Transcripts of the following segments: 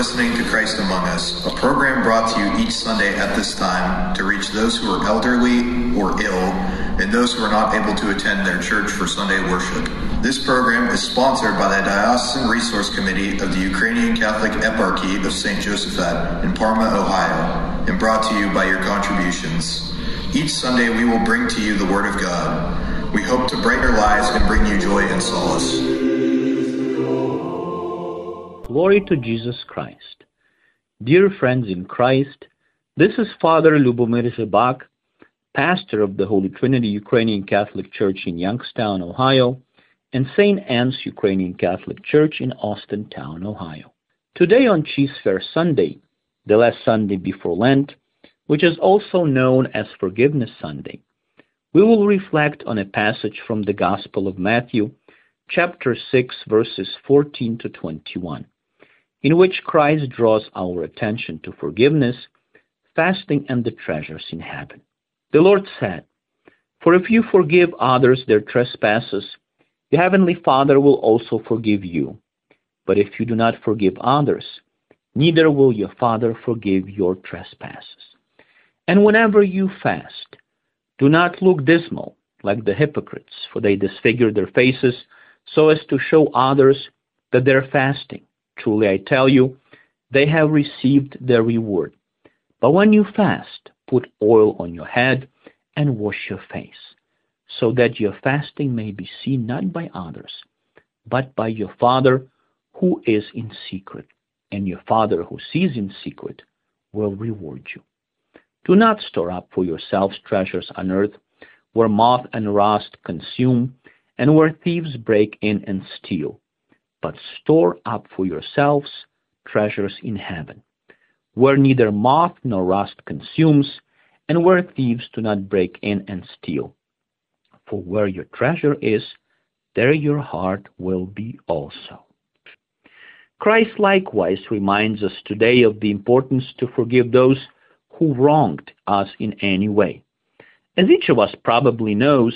listening to Christ Among Us, a program brought to you each Sunday at this time to reach those who are elderly or ill and those who are not able to attend their church for Sunday worship. This program is sponsored by the Diocesan Resource Committee of the Ukrainian Catholic Eparchy of St. Josaphat in Parma, Ohio, and brought to you by your contributions. Each Sunday we will bring to you the Word of God. We hope to brighten your lives and bring you joy and solace. Glory to Jesus Christ. Dear friends in Christ, this is Father Lubomir Zhybak, pastor of the Holy Trinity Ukrainian Catholic Church in Youngstown, Ohio, and St. Anne's Ukrainian Catholic Church in Austintown, Ohio. Today on Cheesefare Sunday, the last Sunday before Lent, which is also known as Forgiveness Sunday, we will reflect on a passage from the Gospel of Matthew, chapter 6, verses 14 to 21 in which Christ draws our attention to forgiveness, fasting, and the treasures in heaven. The Lord said, For if you forgive others their trespasses, your heavenly Father will also forgive you. But if you do not forgive others, neither will your Father forgive your trespasses. And whenever you fast, do not look dismal like the hypocrites, for they disfigure their faces so as to show others that they're fasting. Truly I tell you, they have received their reward. But when you fast, put oil on your head and wash your face, so that your fasting may be seen not by others, but by your Father who is in secret, and your Father who sees in secret will reward you. Do not store up for yourselves treasures on earth, where moth and rust consume, and where thieves break in and steal but store up for yourselves treasures in heaven, where neither moth nor rust consumes, and where thieves do not break in and steal. For where your treasure is, there your heart will be also. Christ likewise reminds us today of the importance to forgive those who wronged us in any way. As each of us probably knows,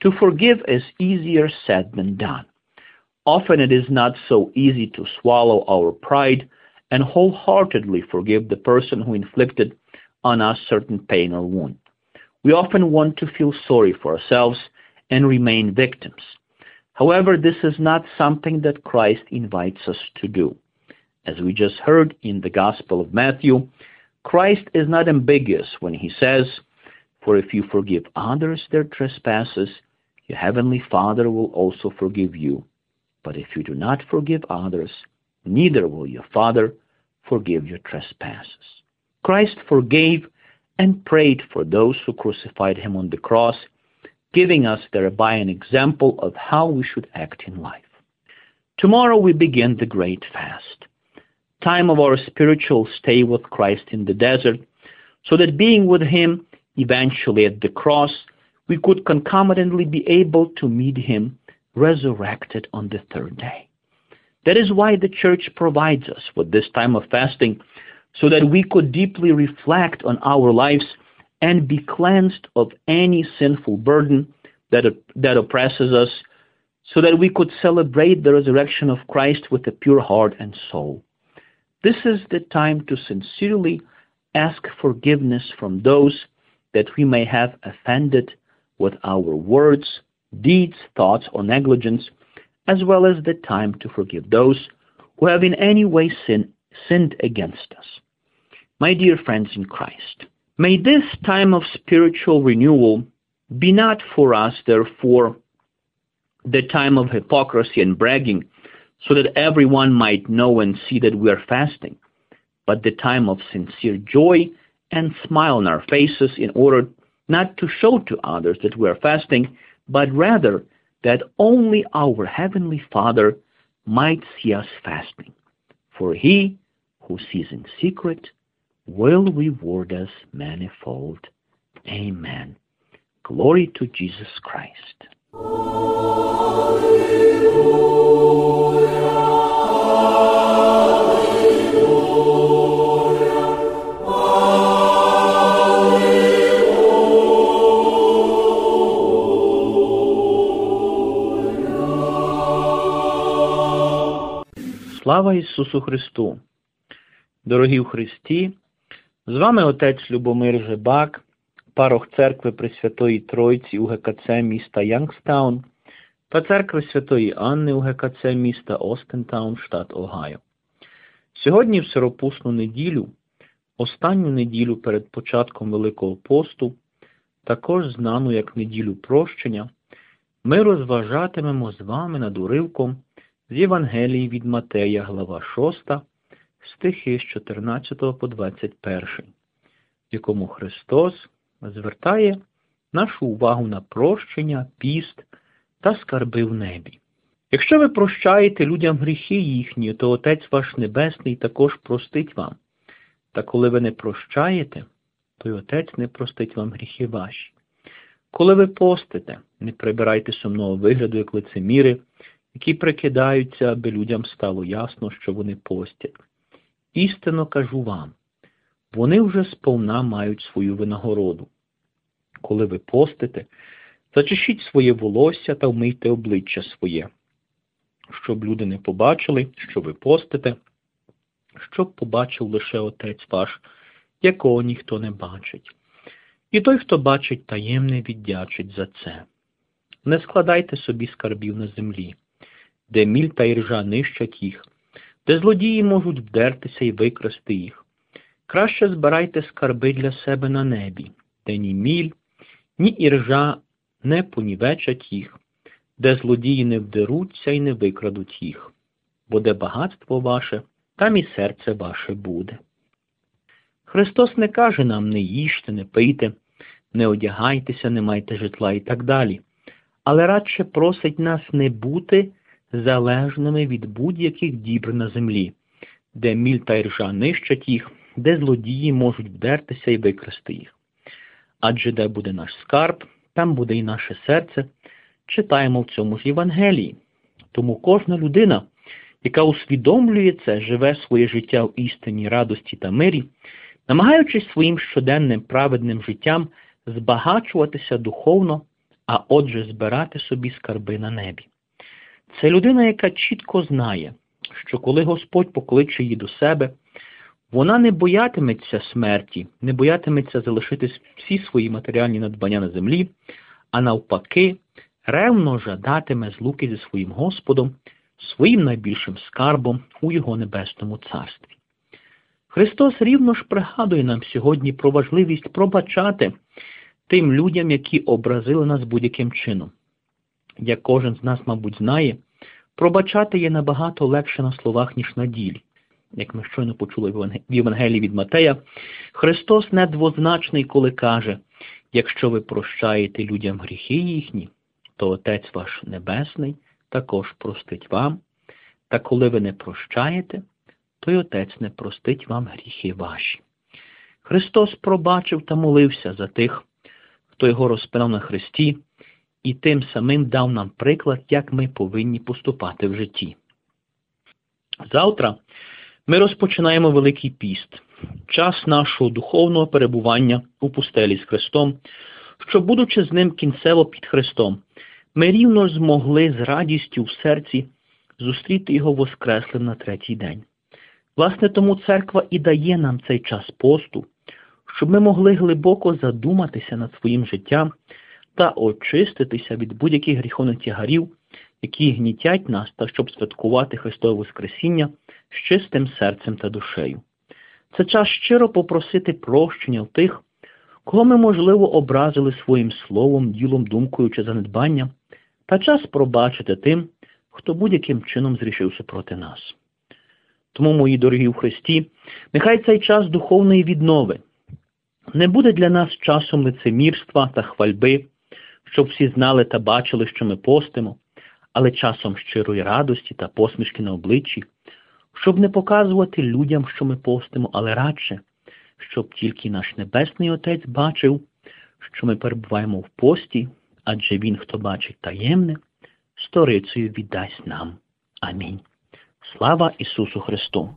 to forgive is easier said than done. Often it is not so easy to swallow our pride and wholeheartedly forgive the person who inflicted on us certain pain or wound. We often want to feel sorry for ourselves and remain victims. However, this is not something that Christ invites us to do. As we just heard in the Gospel of Matthew, Christ is not ambiguous when he says, For if you forgive others their trespasses, your heavenly Father will also forgive you. But if you do not forgive others, neither will your Father forgive your trespasses. Christ forgave and prayed for those who crucified him on the cross, giving us thereby an example of how we should act in life. Tomorrow we begin the great fast, time of our spiritual stay with Christ in the desert, so that being with him eventually at the cross, we could concomitantly be able to meet him resurrected on the third day. That is why the church provides us with this time of fasting, so that we could deeply reflect on our lives and be cleansed of any sinful burden that, that oppresses us, so that we could celebrate the resurrection of Christ with a pure heart and soul. This is the time to sincerely ask forgiveness from those that we may have offended with our words, deeds, thoughts, or negligence, as well as the time to forgive those who have in any way sin, sinned against us. My dear friends in Christ, may this time of spiritual renewal be not for us, therefore, the time of hypocrisy and bragging, so that everyone might know and see that we are fasting, but the time of sincere joy and smile on our faces in order not to show to others that we are fasting, but rather that only our Heavenly Father might see us fasting. For he who sees in secret will reward us manifold. Amen. Glory to Jesus Christ. Слава Ісусу Христу! Дорогі в Христі! З вами отець Любомир Жебак, парох церкви Пресвятої Тройці у ГКЦ міста Янгстаун та церкви Святої Анни у ГКЦ міста Остентаун, штат Огайо. Сьогодні в Сиропусну неділю, останню неділю перед початком Великого посту, також знану як неділю прощення, ми розважатимемо з вами над уривком з Євангелії від Матея, глава 6, стихи з 14 по 21, в якому Христос звертає нашу увагу на прощення, піст та скарби в небі. Якщо ви прощаєте людям гріхи їхні, то Отець ваш Небесний також простить вам. Та коли ви не прощаєте, то й Отець не простить вам гріхи ваші. Коли ви постите, не прибирайте сумного вигляду, як лицеміри, які прикидаються, аби людям стало ясно, що вони постять. Істинно кажу вам, вони вже сповна мають свою винагороду. Коли ви постите, зачешіть своє волосся та вмийте обличчя своє, щоб люди не побачили, що ви постите, щоб побачив лише Отець ваш, якого ніхто не бачить. І той, хто бачить таємне, віддячить за це. Не складайте собі скарбів на землі, де міль та іржа нищать їх, де злодії можуть вдертися і викрасти їх. Краще збирайте скарби для себе на небі, де ні міль, ні іржа не понівечать їх, де злодії не вдеруться і не викрадуть їх, бо де багатство ваше, там і серце ваше буде. Христос не каже нам не їжте, не пийте, не одягайтеся, не майте житла і так далі, але радше просить нас не бути залежними від будь-яких дібр на землі, де міль та іржа нищать їх, де злодії можуть вдертися і викрасти їх. Адже де буде наш скарб, там буде і наше серце, читаємо в цьому ж Євангелії. Тому кожна людина, яка усвідомлює це, живе своє життя в істині, радості та мирі, намагаючись своїм щоденним праведним життям збагачуватися духовно, а отже, збирати собі скарби на небі. Це людина, яка чітко знає, що коли Господь покличе її до себе, вона не боятиметься смерті, не боятиметься залишити всі свої матеріальні надбання на землі, а навпаки, ревно жадатиме злуки зі своїм Господом, своїм найбільшим скарбом у Його небесному царстві. Христос рівно ж пригадує нам сьогодні про важливість пробачати тим людям, які образили нас будь-яким чином. Як кожен з нас, мабуть, знає, пробачати є набагато легше на словах, ніж на ділі. Як ми щойно почули в Євангелії від Матея, Христос недвозначний, коли каже, якщо ви прощаєте людям гріхи їхні, то Отець ваш Небесний також простить вам, та коли ви не прощаєте, то й Отець не простить вам гріхи ваші. Христос пробачив та молився за тих, хто його розпинав на Христі, і тим самим дав нам приклад, як ми повинні поступати в житті. Завтра ми розпочинаємо Великий піст, час нашого духовного перебування у пустелі з Христом, що, будучи з ним кінцево під Христом, ми рівно змогли з радістю в серці зустріти Його Воскреслим на третій день. Власне, тому церква і дає нам цей час посту, щоб ми могли глибоко задуматися над своїм життям та очиститися від будь-яких гріховних тягарів, які гнітять нас, та щоб святкувати Христове Воскресіння з чистим серцем та душею. Це час щиро попросити прощення в тих, кого ми, можливо, образили своїм словом, ділом, думкою чи занедбанням, та час пробачити тим, хто будь-яким чином зрішився проти нас. Тому, мої дорогі в Христі, нехай цей час духовної віднови не буде для нас часом лицемірства та хвальби, щоб всі знали та бачили, що ми постимо, але часом щирої радості та посмішки на обличчі, щоб не показувати людям, що ми постимо, але радше, щоб тільки наш Небесний Отець бачив, що ми перебуваємо в пості, адже Він, хто бачить таємне, сторицею віддасть нам. Амінь. Слава Ісусу Христу!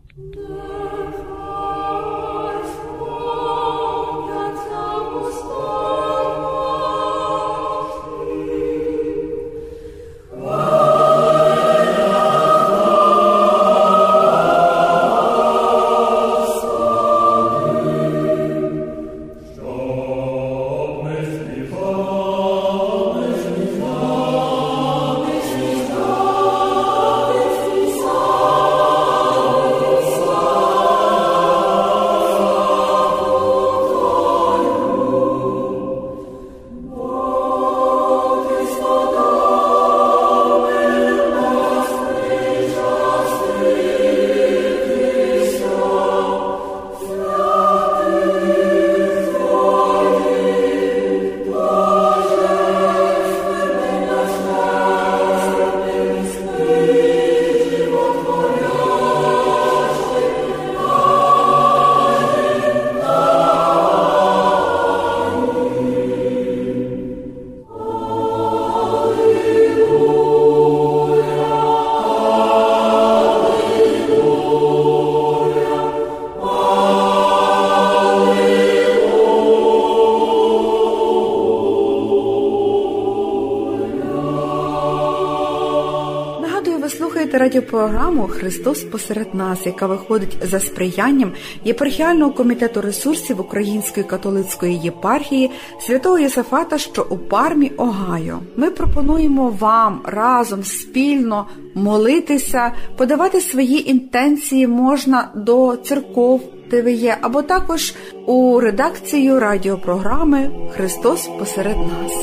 Радіопрограму Христос посеред нас, яка виходить за сприянням єпархіального комітету ресурсів Української католицької єпархії святого Єсафата, що у пармі Огайо. Ми пропонуємо вам разом спільно молитися, подавати свої інтенції можна до церков. ТВЄ, або також у редакцію радіопрограми Христос посеред нас.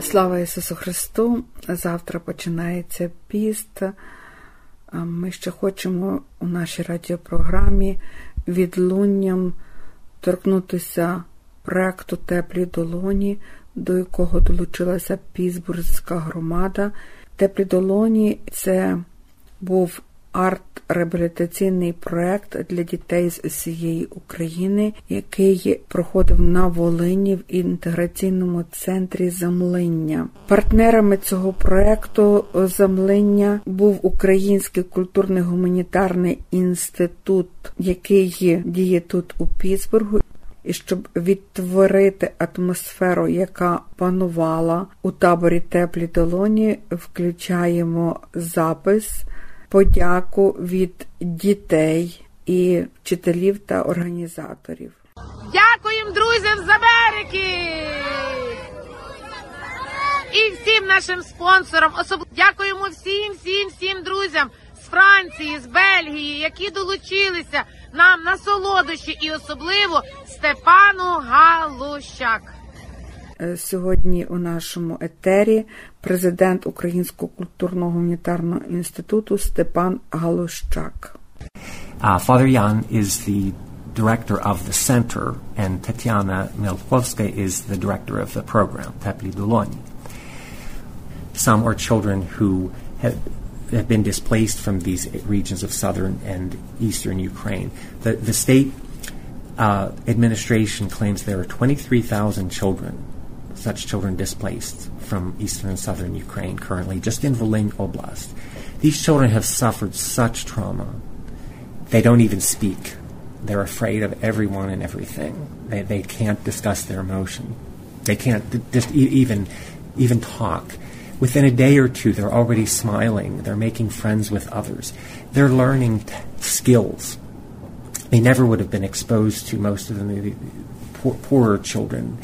Слава Ісусу Христу! Завтра починається піст. Ми ще хочемо у нашій радіопрограмі відлунням торкнутися проекту Теплі долоні, до якого долучилася Пісбурзька громада. Теплі долоні це був арт-реабілітаційний проект для дітей з усієї України, який проходив на Волині в інтеграційному центрі замлиння. Партнерами цього проекту замлиння був Український культурний гуманітарний інститут, який діє тут у Пітсбургу. І щоб відтворити атмосферу, яка панувала у таборі теплі долоні, включаємо запис подяку від дітей і вчителів та організаторів. Дякуємо друзям з Америки і всім нашим спонсорам. Особливо дякуємо всім, всім, всім друзям з Франції, з Бельгії, які долучилися нам на солодощі, і особливо Степану Галущак. Е, сьогодні у нашому етері президент Українського культурного гуманітарного інституту Степан Галущак. Uh, Father Jan is the director of the center, and Tatiana Melkovska is the director of the program, Tepli Doloni. Some are children who have, have been displaced from these regions of southern and eastern Ukraine. The, the state uh, administration claims there are 23,000 children such children displaced from eastern and southern Ukraine currently, just in Volyn Oblast. These children have suffered such trauma. They don't even speak. They're afraid of everyone and everything. They, they can't discuss their emotion. They can't d- just e- even even talk. Within a day or two, they're already smiling. They're making friends with others. They're learning t- skills. They never would have been exposed to most of the poor, poorer children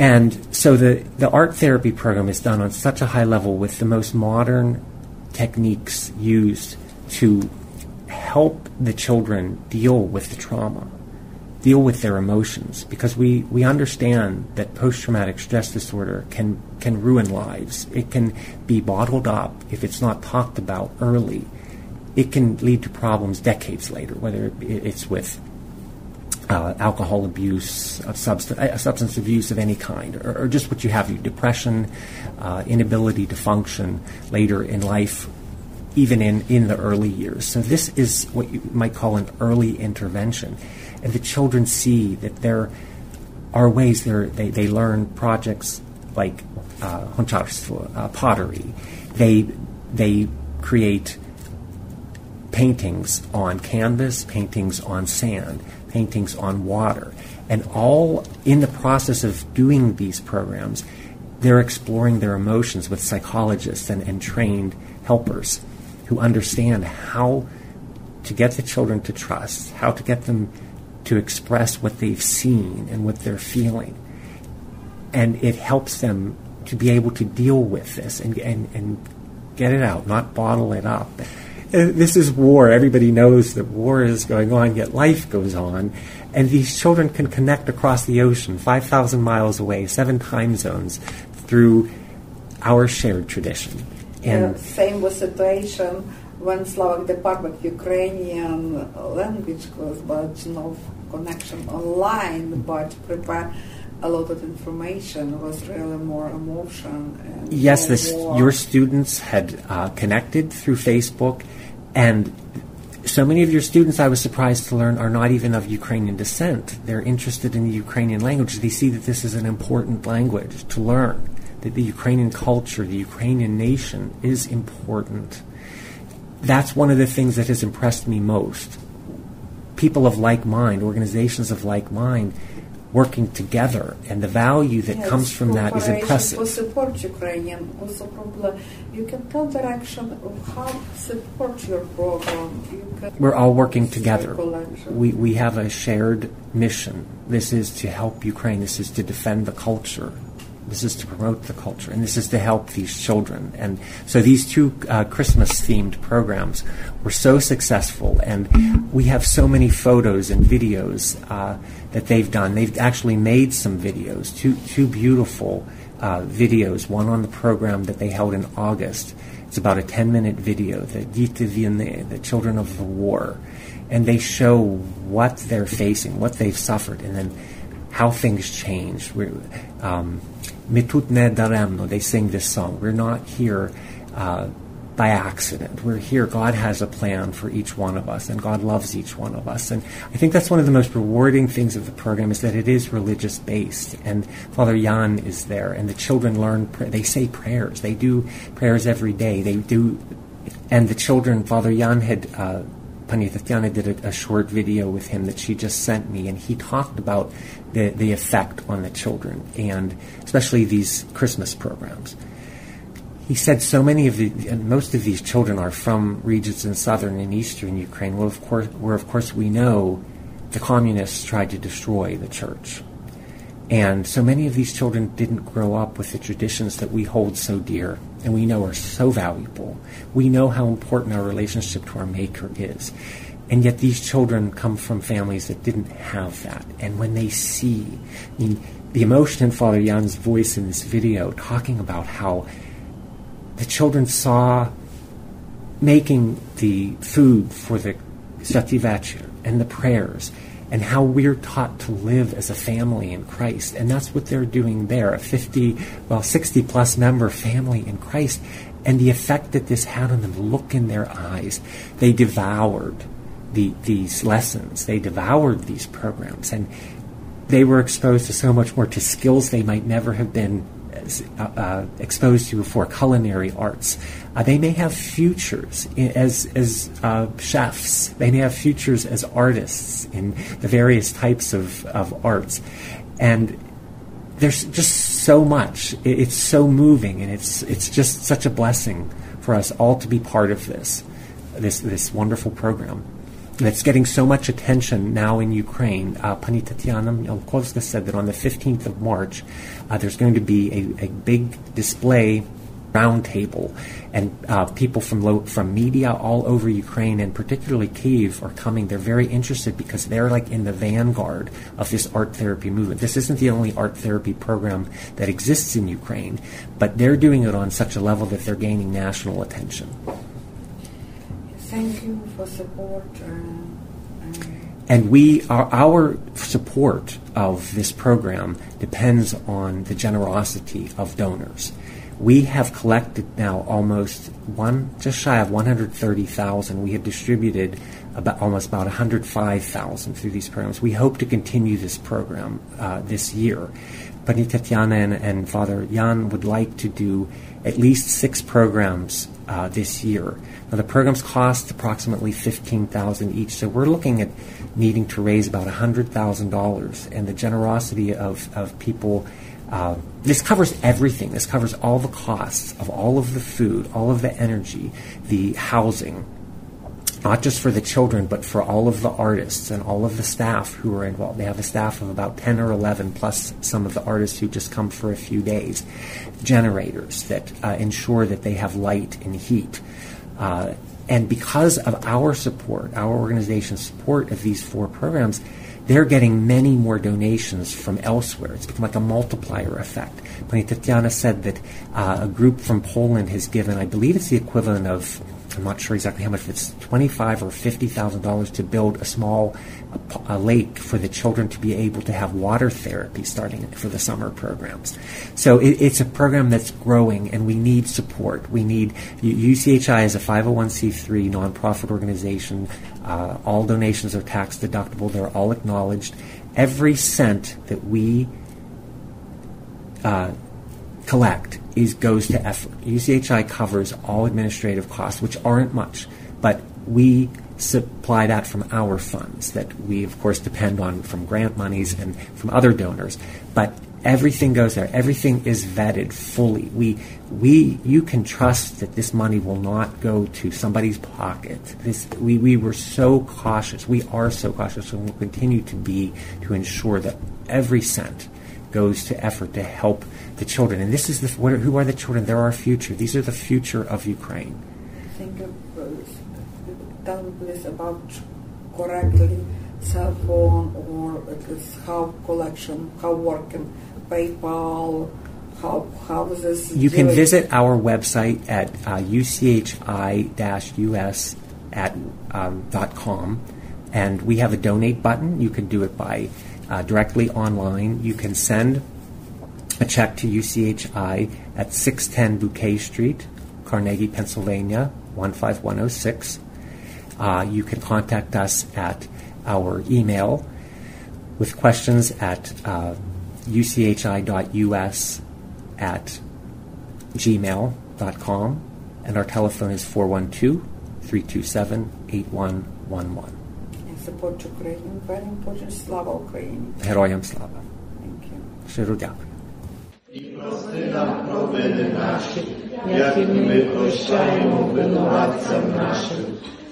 and so the, the art therapy program is done on such a high level with the most modern techniques used to help the children deal with the trauma, deal with their emotions, because we, we understand that post traumatic stress disorder can, can ruin lives. It can be bottled up if it's not talked about early. It can lead to problems decades later, whether it's with uh, alcohol abuse, uh, substance abuse of any kind, or, or, just what you have, depression, uh, inability to function later in life, even in, in the early years. So this is what you might call an early intervention. And the children see that there are ways they, they learn projects like uh, uh, pottery. They, they create paintings on canvas, paintings on sand paintings on water. And all in the process of doing these programs, they're exploring their emotions with psychologists and, and trained helpers who understand how to get the children to trust, how to get them to express what they've seen and what they're feeling. And it helps them to be able to deal with this and, and, and get it out, not bottle it up. Uh, this is war. Everybody knows that war is going on, yet life goes on. And these children can connect across the ocean, 5,000 miles away, seven time zones, through our shared tradition. And yeah, same was situation when Slovak Department Ukrainian language was, but no connection online, but prepare a lot of information was really more emotion. yes, this, your students had uh, connected through Facebook and so many of your students, I was surprised to learn, are not even of Ukrainian descent. They're interested in the Ukrainian language. They see that this is an important language to learn, that the Ukrainian culture, the Ukrainian nation is important. That's one of the things that has impressed me most. People of like mind, organizations of like mind, working together, and the value that Yes, comes from that is impressive. To support Ukrainian, also probably you can of how support your program. We're all working together. We, we have a shared mission. This is to help Ukraine. This is to defend the culture. This is to promote the culture. And this is to help these children. And so these two uh, Christmas themed programs were so successful. And we have so many photos and videos uh, that they've done. They've actually made some videos, two, two beautiful uh, videos, one on the program that they held in August. It's about a 10 minute video, the Dite Vienne, the children of the war. And they show what they're facing, what they've suffered, and then how things change. We're, um, Mitut ne they sing this song. We're not here uh, by accident. We're here. God has a plan for each one of us, and God loves each one of us. And I think that's one of the most rewarding things of the program is that it is religious based. And Father Jan is there, and the children learn. They say prayers. They do prayers every day. They do, and the children. Father Jan had. Uh, Pani Tatiana did a, a short video with him that she just sent me, and he talked about the, the effect on the children, and especially these Christmas programs. He said so many of the, and most of these children are from regions in southern and eastern Ukraine, well, of course, where of course we know the communists tried to destroy the church. And so many of these children didn't grow up with the traditions that we hold so dear and we know are so valuable. We know how important our relationship to our Maker is. And yet these children come from families that didn't have that. And when they see, I mean, the emotion in Father Jan's voice in this video talking about how the children saw making the food for the Sativachir and the prayers and how we're taught to live as a family in Christ. And that's what they're doing there, a 50, well, 60 plus member family in Christ. And the effect that this had on them, the look in their eyes, they devoured the, these lessons, they devoured these programs, and they were exposed to so much more, to skills they might never have been uh, uh, exposed to for culinary arts. Uh, they may have futures as as uh, chefs. They may have futures as artists in the various types of, of arts, and there's just so much. It's so moving, and it's it's just such a blessing for us all to be part of this this this wonderful program that's getting so much attention now in Ukraine. Uh, Pani Tatiana said that on the 15th of March, uh, there's going to be a, a big display roundtable, and uh, people from lo- from media all over Ukraine and particularly Kiev are coming. They're very interested because they're like in the vanguard of this art therapy movement. This isn't the only art therapy program that exists in Ukraine, but they're doing it on such a level that they're gaining national attention. Thank you for support. Uh, And we, our, our support of this program depends on the generosity of donors. We have collected now almost one, just shy of 130,000. We have distributed about almost about 105,000 through these programs. We hope to continue this program uh, this year. Pani Tatiana and, and Father Jan would like to do at least six programs uh, this year. Now the programs cost approximately fifteen thousand each, so we're looking at needing to raise about hundred thousand dollars. And the generosity of of people, uh, this covers everything. This covers all the costs of all of the food, all of the energy, the housing, not just for the children, but for all of the artists and all of the staff who are involved. They have a staff of about 10 or 11, plus some of the artists who just come for a few days. Generators that uh, ensure that they have light and heat. Uh, and because of our support, our organization's support of these four programs, they're getting many more donations from elsewhere. It's become like a multiplier effect. Pani Tatiana said that uh, a group from Poland has given, I believe it's the equivalent of I'm not sure exactly how much. It's twenty-five or fifty thousand dollars to build a small a, lake for the children to be able to have water therapy starting for the summer programs. So it, it's a program that's growing, and we need support. We need UCHI is a five hundred one c three nonprofit organization. Uh, all donations are tax deductible. They're all acknowledged. Every cent that we uh, collect is goes to effort. UCHI covers all administrative costs, which aren't much, but we supply that from our funds that we, of course, depend on from grant monies and from other donors. But everything goes there. Everything is vetted fully. We, we, you can trust that this money will not go to somebody's pocket. This, we, we were so cautious. We are so cautious, and will continue to be to ensure that every cent goes to effort to help the children. And this is the what are, who are the children? They're our future. These are the future of Ukraine. Think of, uh, about correctly cell phone or at least how collection, how working, PayPal, how how is this? You can visit our website at uh, uchi-us at um, dot com, and we have a donate button. You can do it by uh, directly online. You can send a check to UCHI at 610 Bouquet Street, Carnegie, Pennsylvania 15106. Uh, you can contact us at our email with questions at uh, uchi.us at gmail.com, and our telephone is 412 327 8111. Support Ukraine. Very important. Slava Ukraine. Героям слава! Щиро дякую. як і ми прощаємо винуватцям нашим,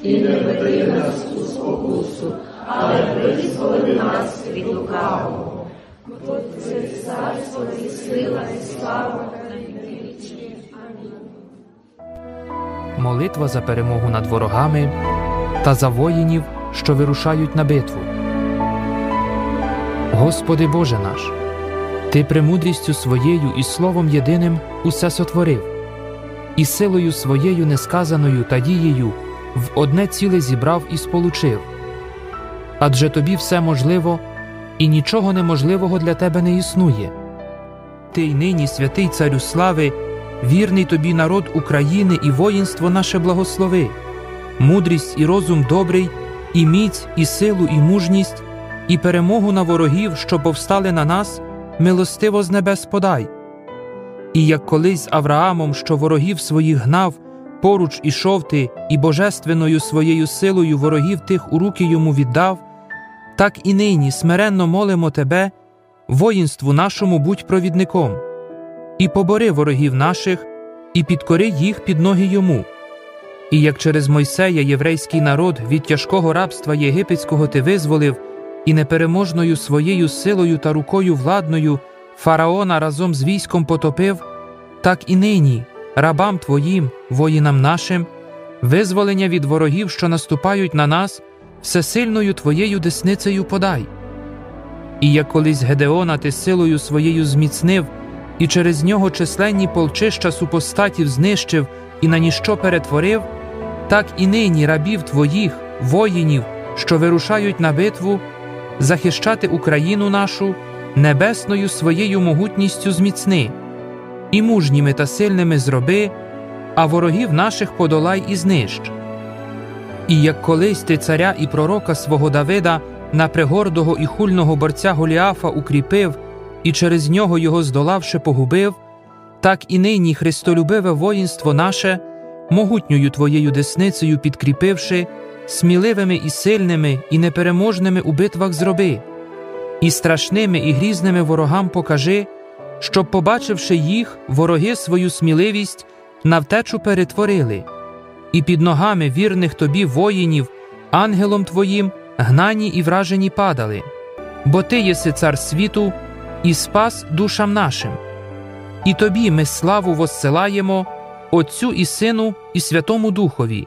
і не веди нас у спокусу, але визволи нас від лукавого. Бо це царство і сила, і слава на вічні. Амінь. молитва за перемогу над ворогами та за воїнів, що вирушають на битву. Господи Боже наш, Ти премудрістю своєю і словом єдиним усе сотворив, і силою своєю несказаною та дією в одне ціле зібрав і сполучив. Адже тобі все можливо, і нічого неможливого для тебе не існує. Ти й нині, святий царю слави, вірний тобі народ України і воїнство наше благослови, мудрість і розум добрий, і міць, і силу, і мужність, і перемогу на ворогів, що повстали на нас, милостиво з небес подай. І як колись з Авраамом, що ворогів своїх гнав, поруч ішов ти, і божественною своєю силою ворогів тих у руки йому віддав, так і нині смиренно молимо тебе, воїнству нашому будь провідником, і побори ворогів наших, і підкори їх під ноги йому. І як через Мойсея єврейський народ від тяжкого рабства єгипетського ти визволив, і непереможною своєю силою та рукою владною фараона разом з військом потопив, так і нині, рабам твоїм, воїнам нашим, визволення від ворогів, що наступають на нас, всесильною твоєю десницею подай. І як колись Гедеона ти силою своєю зміцнив, і через нього численні полчища супостатів знищив і на ніщо перетворив, так і нині рабів твоїх, воїнів, що вирушають на битву, захищати Україну нашу небесною своєю могутністю зміцни, і мужніми та сильними зроби, а ворогів наших подолай і знищ. І як колись ти царя і пророка свого Давида на пригордого і хульного борця Голіафа укріпив і через нього його здолавши погубив, так і нині христолюбиве воїнство наше, могутньою твоєю десницею підкріпивши, сміливими і сильними, і непереможними у битвах зроби, і страшними і грізними ворогам покажи, щоб, побачивши їх, вороги свою сміливість на втечу перетворили, і під ногами вірних тобі воїнів, ангелом твоїм, гнані і вражені падали, бо ти єси цар світу і спас душам нашим. І тобі ми славу воссилаємо, Отцю і Сину, і Святому Духові,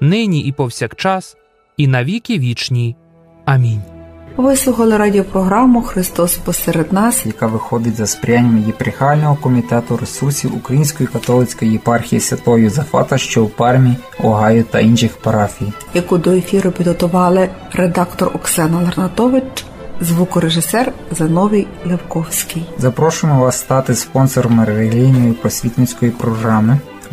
нині і повсякчас, і навіки вічні. Амінь. Ви слухали радіопрограму Христос посеред нас, яка виходить за сприянням єпархіального комітету ресурсів Української католицької єпархії Святого Юзефата, що в Пармі, Огайо та інших парафій. яку до ефіру підготували редактор Оксана Ларнатович, звукорежисер Зановій Левковський. Запрошуємо вас стати спонсором релігійної просвітницької програми.